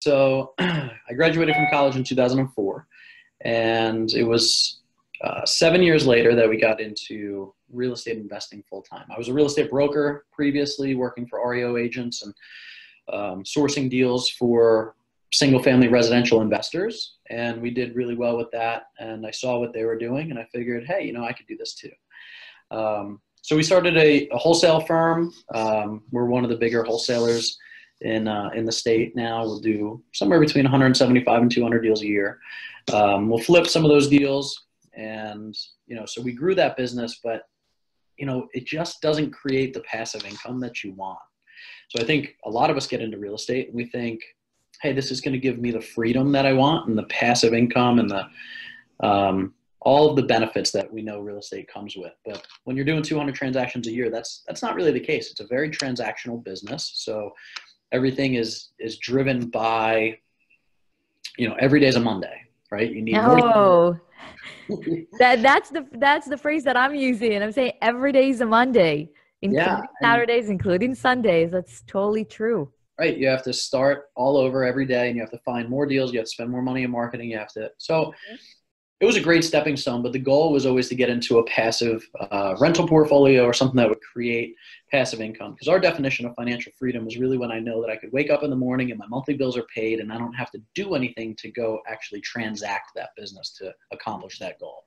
So I graduated from college in 2004, and it was uh, seven years later that we got into real estate investing full time. I was a real estate broker previously, working for REO agents and um, sourcing deals for single family residential investors. And we did really well with that. And I saw what they were doing, and I figured, hey, you know, I could do this too. Um, so we started a, a wholesale firm. Um, we're one of the bigger wholesalers in uh, in the state now. We'll do somewhere between 175 and 200 deals a year. Um, we'll flip some of those deals, and you know, so we grew that business, but you know, it just doesn't create the passive income that you want. So I think a lot of us get into real estate and we think, hey, this is going to give me the freedom that I want and the passive income and the um, all of the benefits that we know real estate comes with. But when you're doing 200 transactions a year, that's that's not really the case. It's a very transactional business. So everything is is driven by you know every day is a monday right? You need oh that that's the that's the phrase that i'm using. I'm saying every day is a monday including yeah, saturdays including sundays. That's totally true. Right you have to start all over every day and you have to find more deals you have to spend more money in marketing you have to so mm-hmm it was a great stepping stone, but the goal was always to get into a passive uh, rental portfolio or something that would create passive income. Because our definition of financial freedom was really when I know that I could wake up in the morning and my monthly bills are paid and I don't have to do anything to go actually transact that business to accomplish that goal.